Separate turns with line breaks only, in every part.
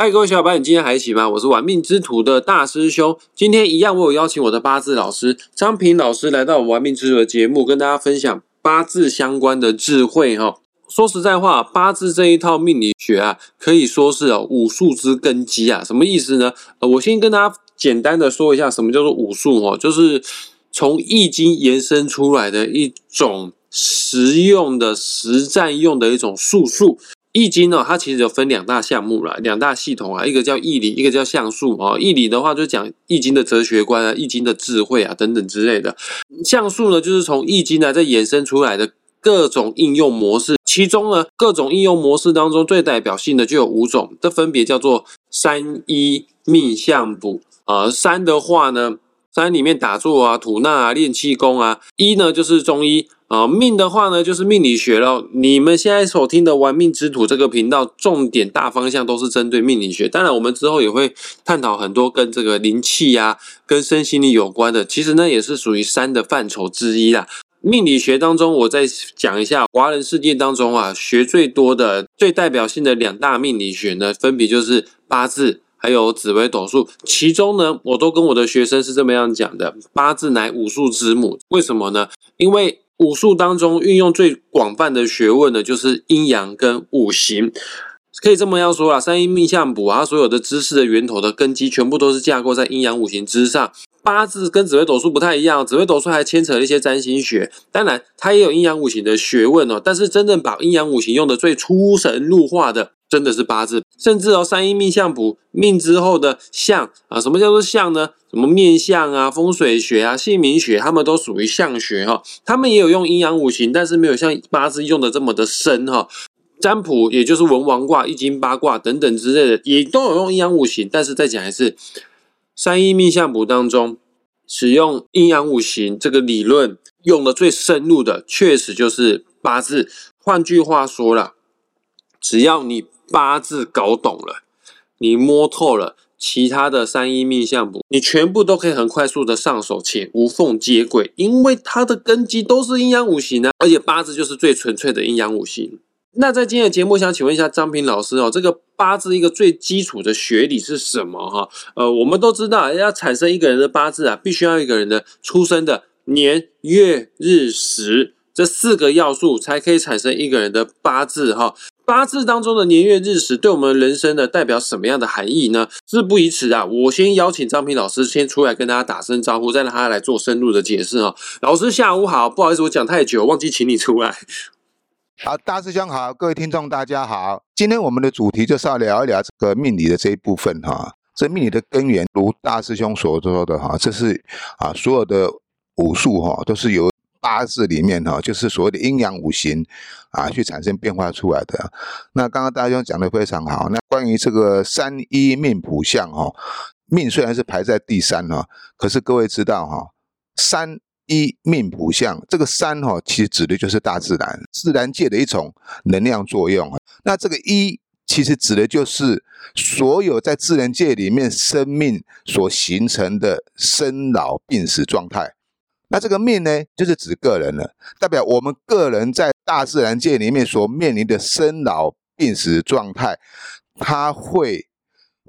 嗨，各位小伙伴，你今天还一起吗？我是玩命之徒的大师兄。今天一样，我有邀请我的八字老师张平老师来到我们玩命之徒的节目，跟大家分享八字相关的智慧哈。说实在话，八字这一套命理学啊，可以说是哦武术之根基啊。什么意思呢？呃，我先跟大家简单的说一下，什么叫做武术哦，就是从易经延伸出来的一种实用的实战用的一种术数。易经呢，它其实有分两大项目了，两大系统啊，一个叫易理，一个叫象数啊。易理的话，就讲易经的哲学观啊，易经的智慧啊等等之类的。象数呢，就是从易经呢再衍生出来的各种应用模式。其中呢，各种应用模式当中最代表性的就有五种，这分别叫做三一命相卜啊。三的话呢，山里面打坐啊、吐纳啊、练气功啊。一呢就是中医。啊，命的话呢，就是命理学了。你们现在所听的“玩命之徒”这个频道，重点大方向都是针对命理学。当然，我们之后也会探讨很多跟这个灵气呀、跟身心理有关的。其实呢，也是属于山的范畴之一啦。命理学当中，我再讲一下，华人世界当中啊，学最多的、最代表性的两大命理学呢，分别就是八字还有紫微斗数。其中呢，我都跟我的学生是这么样讲的：八字乃武术之母。为什么呢？因为武术当中运用最广泛的学问呢，就是阴阳跟五行，可以这么样说啦。三阴命相卜啊，所有的知识的源头的根基，全部都是架构在阴阳五行之上。八字跟紫微斗数不太一样，紫微斗数还牵扯了一些占星学，当然它也有阴阳五行的学问哦。但是真正把阴阳五行用的最出神入化的。真的是八字，甚至哦，三阴命相卜命之后的相啊，什么叫做相呢？什么面相啊、风水学啊、姓名学，他们都属于相学哈。他们也有用阴阳五行，但是没有像八字用的这么的深哈。占卜也就是文王卦、易经八卦等等之类的，也都有用阴阳五行。但是再讲一次，三阴命相卜当中使用阴阳五行这个理论用的最深入的，确实就是八字。换句话说了，只要你。八字搞懂了，你摸透了其他的三一命相卜，你全部都可以很快速的上手且无缝接轨，因为它的根基都是阴阳五行啊，而且八字就是最纯粹的阴阳五行。那在今天的节目，想请问一下张平老师哦，这个八字一个最基础的学理是什么哈？呃，我们都知道要产生一个人的八字啊，必须要一个人的出生的年月日时这四个要素才可以产生一个人的八字哈。八字当中的年月日时，对我们人生的代表什么样的含义呢？事不宜迟啊，我先邀请张平老师先出来跟大家打声招呼，再让他来做深入的解释哈。老师下午好，不好意思，我讲太久，忘记请你出来。
好，大师兄好，各位听众大家好，今天我们的主题就是要聊一聊这个命理的这一部分哈。这命理的根源，如大师兄所说的哈，这是啊所有的武术哈都是由。八字里面哈，就是所谓的阴阳五行啊，去产生变化出来的。那刚刚大家讲的非常好。那关于这个三一命谱相哈，命虽然是排在第三哈，可是各位知道哈，三一命谱相这个三哈，其实指的就是大自然、自然界的一种能量作用。那这个一其实指的就是所有在自然界里面生命所形成的生老病死状态。那这个命呢，就是指个人了，代表我们个人在大自然界里面所面临的生老病死状态，它会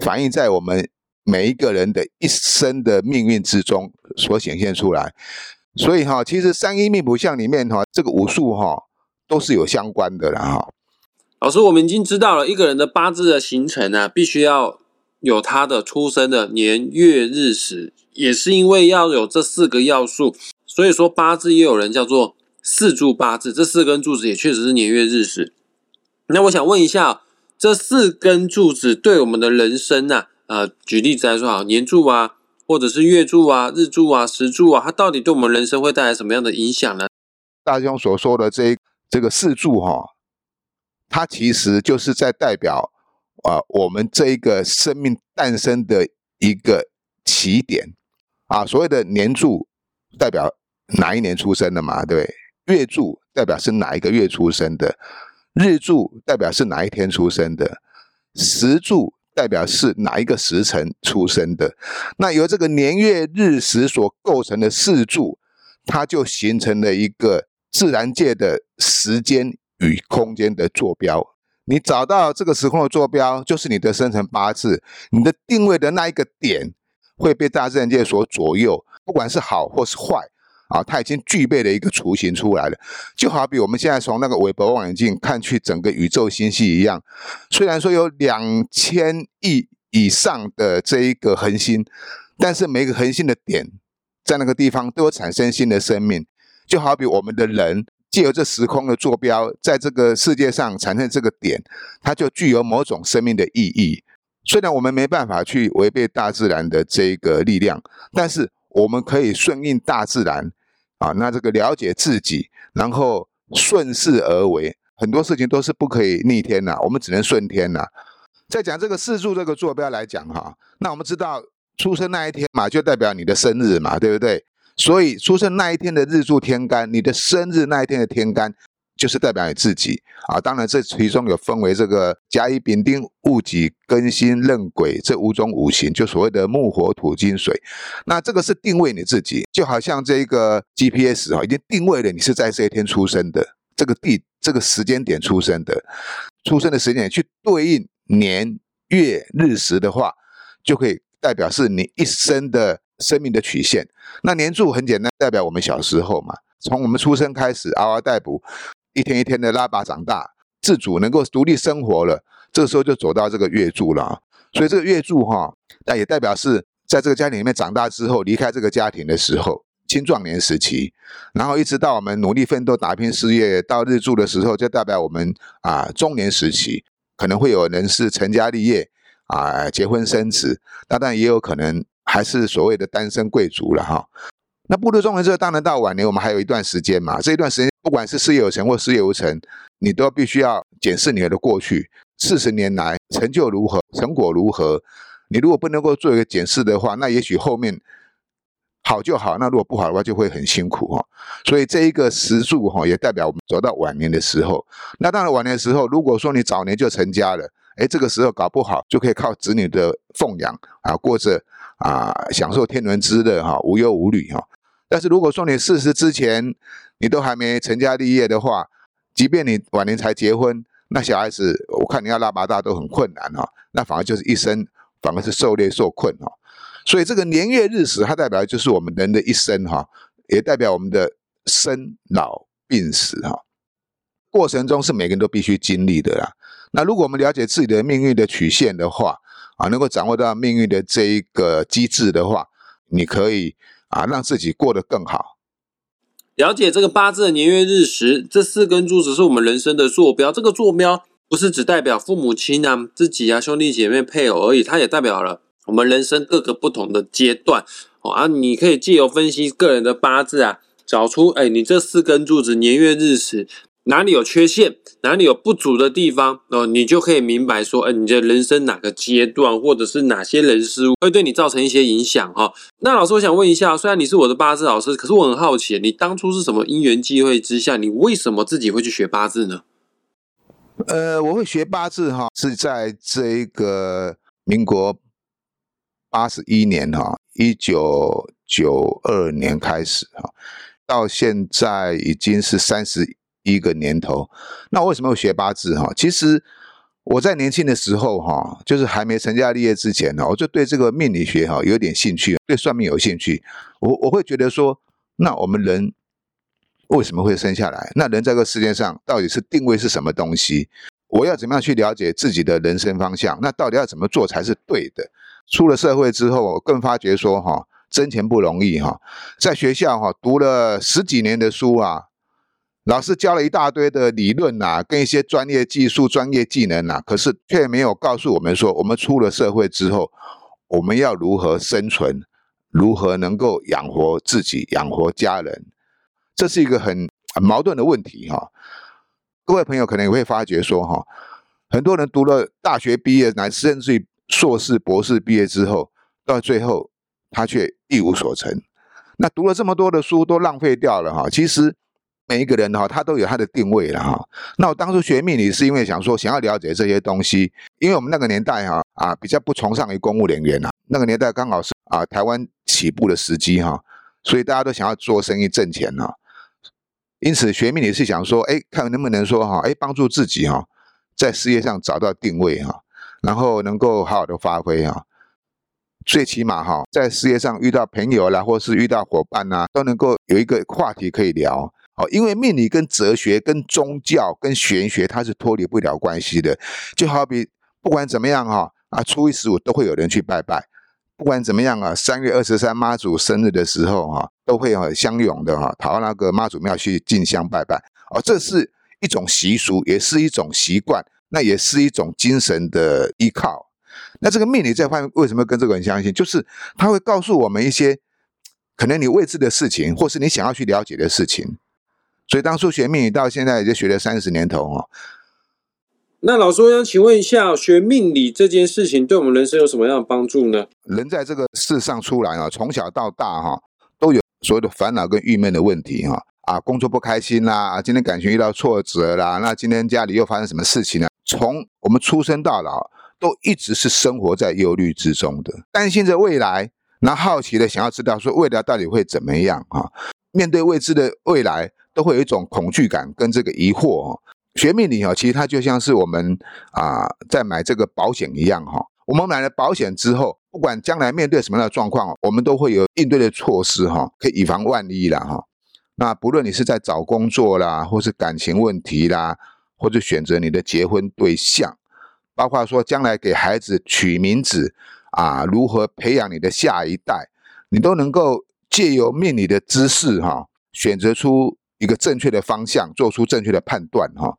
反映在我们每一个人的一生的命运之中所显现出来。所以哈，其实三一命谱相里面哈，这个五术哈都是有相关的了哈。
老师，我们已经知道了一个人的八字的形成啊，必须要有他的出生的年月日时。也是因为要有这四个要素，所以说八字也有人叫做四柱八字。这四根柱子也确实是年月日时。那我想问一下，这四根柱子对我们的人生呢？呃，举例子来说，好，年柱啊，或者是月柱啊、日柱啊、时柱啊，它到底对我们人生会带来什么样的影响呢？
大兄所说的这这个四柱哈，它其实就是在代表啊，我们这一个生命诞生的一个起点。啊，所谓的年柱代表哪一年出生的嘛？对不对，月柱代表是哪一个月出生的，日柱代表是哪一天出生的，时柱代表是哪一个时辰出生的。那由这个年月日时所构成的四柱，它就形成了一个自然界的时间与空间的坐标。你找到这个时空的坐标，就是你的生辰八字，你的定位的那一个点会被大自然界所左右，不管是好或是坏。啊，它已经具备了一个雏形出来了，就好比我们现在从那个韦伯望远镜看去整个宇宙星系一样，虽然说有两千亿以上的这一个恒星，但是每个恒星的点在那个地方都有产生新的生命，就好比我们的人借由这时空的坐标，在这个世界上产生这个点，它就具有某种生命的意义。虽然我们没办法去违背大自然的这个力量，但是我们可以顺应大自然。啊，那这个了解自己，然后顺势而为，很多事情都是不可以逆天呐，我们只能顺天呐。在讲这个四柱这个坐标来讲哈，那我们知道出生那一天嘛，就代表你的生日嘛，对不对？所以出生那一天的日柱天干，你的生日那一天的天干。就是代表你自己啊，当然这其中有分为这个甲乙丙丁戊己庚辛壬癸这五种五行，就所谓的木火土金水。那这个是定位你自己，就好像这个 GPS 啊，已经定位了你是在这一天出生的，这个地这个时间点出生的，出生的时间点去对应年月日时的话，就可以代表是你一生的生命的曲线。那年柱很简单，代表我们小时候嘛，从我们出生开始嗷嗷待哺。一天一天的拉拔长大，自主能够独立生活了，这个时候就走到这个月柱了。所以这个月柱哈，那也代表是在这个家庭里面长大之后，离开这个家庭的时候，青壮年时期，然后一直到我们努力奋斗、打拼事业到日柱的时候，就代表我们啊中年时期，可能会有人是成家立业啊，结婚生子，那当然也有可能还是所谓的单身贵族了哈。那步入中年之后，当然到晚年，我们还有一段时间嘛。这一段时间，不管是事业有成或事业无成，你都必须要检视你的过去四十年来成就如何，成果如何。你如果不能够做一个检视的话，那也许后面好就好，那如果不好的话，就会很辛苦哈。所以这一个时柱哈，也代表我们走到晚年的时候。那当然晚年的时候，如果说你早年就成家了，哎，这个时候搞不好就可以靠子女的奉养啊，过着啊享受天伦之乐哈，无忧无虑哈。但是如果说你四十之前你都还没成家立业的话，即便你晚年才结婚，那小孩子我看你要拉拔大都很困难哈，那反而就是一生反而是受累受困哈。所以这个年月日时，它代表的就是我们人的一生哈，也代表我们的生老病死哈。过程中是每个人都必须经历的啦。那如果我们了解自己的命运的曲线的话啊，能够掌握到命运的这一个机制的话，你可以。啊，让自己过得更好。
了解这个八字的年月日时，这四根柱子是我们人生的坐标。这个坐标不是只代表父母亲啊、自己啊、兄弟姐妹、配偶而已，它也代表了我们人生各个不同的阶段。哦啊，你可以借由分析个人的八字啊，找出哎，你这四根柱子年月日时。哪里有缺陷，哪里有不足的地方哦，你就可以明白说，哎，你的人生哪个阶段，或者是哪些人事物会对你造成一些影响哈。那老师，我想问一下，虽然你是我的八字老师，可是我很好奇，你当初是什么因缘际会之下，你为什么自己会去学八字呢？
呃，我会学八字哈，是在这一个民国八十一年哈，一九九二年开始哈，到现在已经是三十。一个年头，那我为什么会学八字哈？其实我在年轻的时候哈，就是还没成家立业之前呢，我就对这个命理学哈有点兴趣，对算命有兴趣。我我会觉得说，那我们人为什么会生下来？那人在这个世界上到底是定位是什么东西？我要怎么样去了解自己的人生方向？那到底要怎么做才是对的？出了社会之后，我更发觉说哈，挣钱不容易哈，在学校哈读了十几年的书啊。老师教了一大堆的理论呐，跟一些专业技术、专业技能呐，可是却没有告诉我们说，我们出了社会之后，我们要如何生存，如何能够养活自己、养活家人，这是一个很很矛盾的问题哈。各位朋友可能也会发觉说哈，很多人读了大学毕业，乃甚至于硕士、博士毕业之后，到最后他却一无所成。那读了这么多的书都浪费掉了哈，其实。每一个人哈，他都有他的定位了哈。那我当初学命理是因为想说，想要了解这些东西，因为我们那个年代哈啊，比较不崇尚于公务人员呐。那个年代刚好是啊台湾起步的时机哈，所以大家都想要做生意挣钱呐。因此学命理是想说，哎，看能不能说哈，哎，帮助自己哈，在事业上找到定位哈，然后能够好好的发挥哈。最起码哈，在事业上遇到朋友啦，或是遇到伙伴呐，都能够有一个话题可以聊哦。因为命理跟哲学、跟宗教、跟玄学，它是脱离不了关系的。就好比不管怎么样哈，啊，初一十五都会有人去拜拜。不管怎么样啊，三月二十三妈祖生日的时候哈，都会很相拥的哈，跑到那个妈祖庙去进香拜拜哦。这是一种习俗，也是一种习惯，那也是一种精神的依靠。那这个命理这方面为什么跟这个人相信？就是他会告诉我们一些可能你未知的事情，或是你想要去了解的事情。所以当初学命理到现在也就学了三十年头哦。
那老师，我想请问一下，学命理这件事情对我们人生有什么样的帮助呢？
人在这个世上出来啊，从小到大哈，都有所有的烦恼跟郁闷的问题哈。啊，工作不开心啦，啊，今天感情遇到挫折啦，那今天家里又发生什么事情呢？从我们出生到老。都一直是生活在忧虑之中的，担心着未来，那好奇的想要知道说未来到底会怎么样啊？面对未知的未来，都会有一种恐惧感跟这个疑惑。学命理哈，其实它就像是我们啊在买这个保险一样哈。我们买了保险之后，不管将来面对什么样的状况，我们都会有应对的措施哈，可以以防万一啦哈。那不论你是在找工作啦，或是感情问题啦，或者选择你的结婚对象。包括说将来给孩子取名字啊，如何培养你的下一代，你都能够借由命理的知识哈，选择出一个正确的方向，做出正确的判断哈。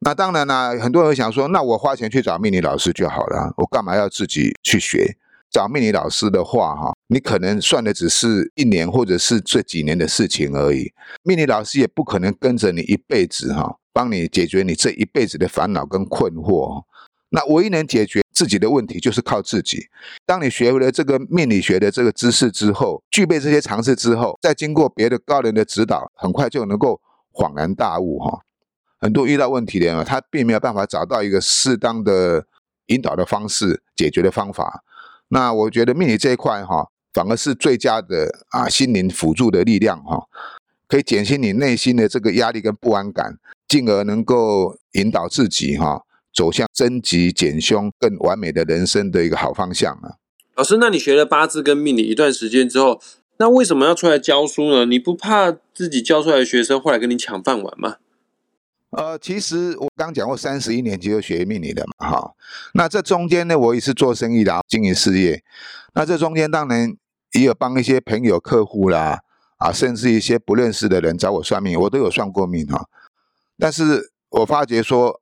那当然呢，很多人想说，那我花钱去找命理老师就好了，我干嘛要自己去学？找命理老师的话哈，你可能算的只是一年或者是这几年的事情而已，命理老师也不可能跟着你一辈子哈，帮你解决你这一辈子的烦恼跟困惑。那唯一能解决自己的问题，就是靠自己。当你学会了这个命理学的这个知识之后，具备这些常识之后，再经过别的高人的指导，很快就能够恍然大悟哈。很多遇到问题的人，他并没有办法找到一个适当的引导的方式、解决的方法。那我觉得命理这一块哈，反而是最佳的啊心灵辅助的力量哈，可以减轻你内心的这个压力跟不安感，进而能够引导自己哈。走向增吉减凶、更完美的人生的一个好方向啊！
老师，那你学了八字跟命理一段时间之后，那为什么要出来教书呢？你不怕自己教出来的学生后来跟你抢饭碗吗？
呃，其实我刚讲过，三十一年级就学命理的嘛，哈。那这中间呢，我也是做生意的，经营事业。那这中间当然也有帮一些朋友、客户啦，啊，甚至一些不认识的人找我算命，我都有算过命哈。但是我发觉说。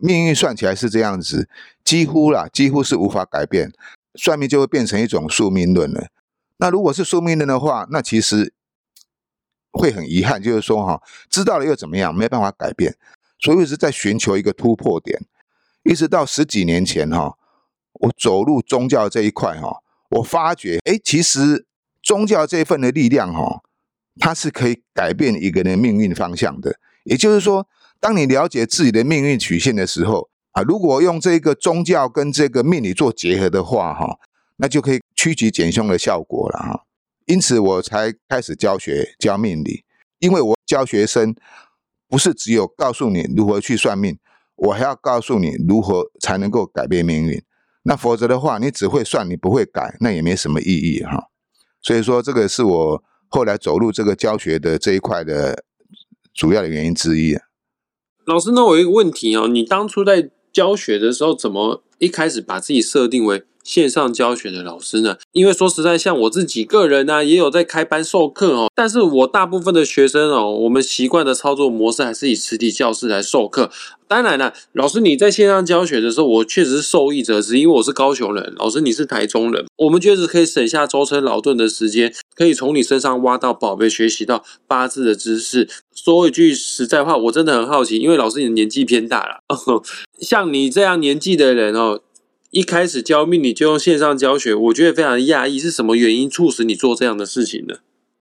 命运算起来是这样子，几乎啦，几乎是无法改变。算命就会变成一种宿命论了。那如果是宿命论的话，那其实会很遗憾，就是说哈，知道了又怎么样？没办法改变。所以一直在寻求一个突破点。一直到十几年前哈，我走入宗教这一块哈，我发觉哎，其实宗教这一份的力量哈，它是可以改变一个人命运方向的。也就是说。当你了解自己的命运曲线的时候，啊，如果用这个宗教跟这个命理做结合的话，哈，那就可以趋吉减凶的效果了，哈。因此，我才开始教学教命理，因为我教学生不是只有告诉你如何去算命，我还要告诉你如何才能够改变命运。那否则的话，你只会算，你不会改，那也没什么意义，哈。所以说，这个是我后来走入这个教学的这一块的主要的原因之一。
老师，那我有一个问题哦，你当初在教学的时候，怎么一开始把自己设定为线上教学的老师呢？因为说实在，像我自己个人呢，也有在开班授课哦，但是我大部分的学生哦，我们习惯的操作模式还是以实体教室来授课。当然了，老师你在线上教学的时候，我确实是受益者，是因为我是高雄人，老师你是台中人，我们确实可以省下舟车劳顿的时间，可以从你身上挖到宝贝，学习到八字的知识。说一句实在话，我真的很好奇，因为老师你的年纪偏大了，像你这样年纪的人哦，一开始教命理就用线上教学，我觉得非常讶异，是什么原因促使你做这样的事情呢？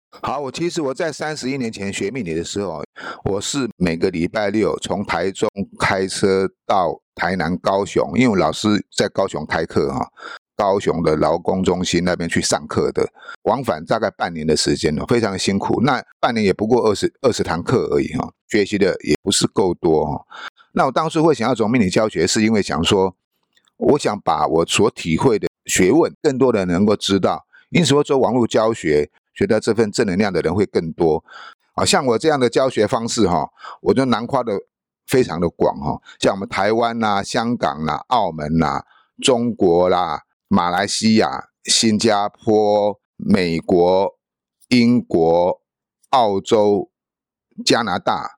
好，我其实我在三十一年前学命理的时候，我是每个礼拜六从台中开车到台南、高雄，因为老师在高雄开课哈，高雄的劳工中心那边去上课的，往返大概半年的时间哦，非常辛苦。那半年也不过二十二十堂课而已哈，学习的也不是够多哈。那我当初会想要走命理教学，是因为想说，我想把我所体会的学问，更多的能够知道。因此，我走网络教学，学到这份正能量的人会更多。啊，像我这样的教学方式哈，我就囊括的非常的广哈。像我们台湾呐、香港啦、澳门啦、中国啦、马来西亚、新加坡、美国、英国、澳洲、加拿大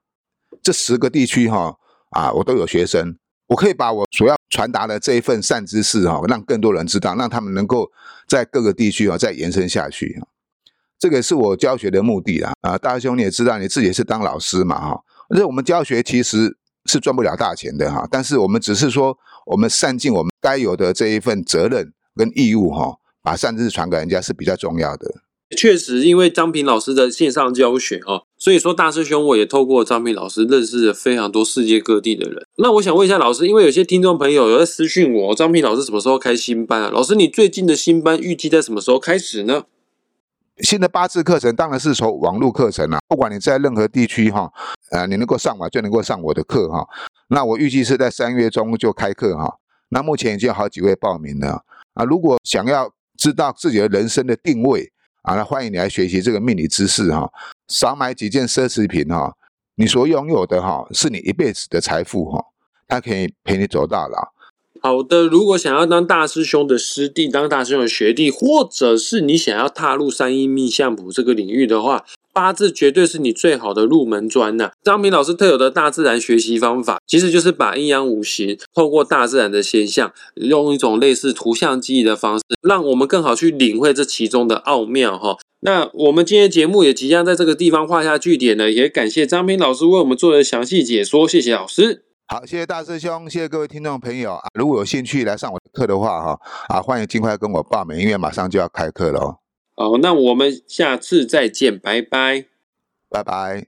这十个地区哈啊，我都有学生。我可以把我所要传达的这一份善知识哈，让更多人知道，让他们能够在各个地区啊再延伸下去这个是我教学的目的啦啊！大兄你也知道，你自己是当老师嘛哈，而且我们教学其实是赚不了大钱的哈，但是我们只是说，我们善尽我们该有的这一份责任跟义务哈，把善知识传给人家是比较重要的。
确实，因为张平老师的线上教学哦，所以说大师兄我也透过张平老师认识了非常多世界各地的人。那我想问一下老师，因为有些听众朋友有在私讯我，张平老师什么时候开新班啊？老师，你最近的新班预计在什么时候开始呢？
新的八字课程当然是从网络课程啊，不管你在任何地区哈，呃，你能够上网就能够上我的课哈。那我预计是在三月中就开课哈。那目前已经有好几位报名了啊。如果想要知道自己的人生的定位，啊，那欢迎你来学习这个命理知识哈，少买几件奢侈品哈，你所拥有的哈，是你一辈子的财富哈，它可以陪你走到老。
好的，如果想要当大师兄的师弟，当大师兄的学弟，或者是你想要踏入三阴命相卜这个领域的话。八字绝对是你最好的入门砖呐！张平老师特有的大自然学习方法，其实就是把阴阳五行透过大自然的现象，用一种类似图像记忆的方式，让我们更好去领会这其中的奥妙哈。那我们今天节目也即将在这个地方画下句点呢，也感谢张平老师为我们做的详细解说，谢谢老师。
好，谢谢大师兄，谢谢各位听众朋友啊！如果有兴趣来上我的课的话哈，啊，欢迎尽快跟我报名，因为马上就要开课了哦。
好，那我们下次再见，拜拜，
拜拜。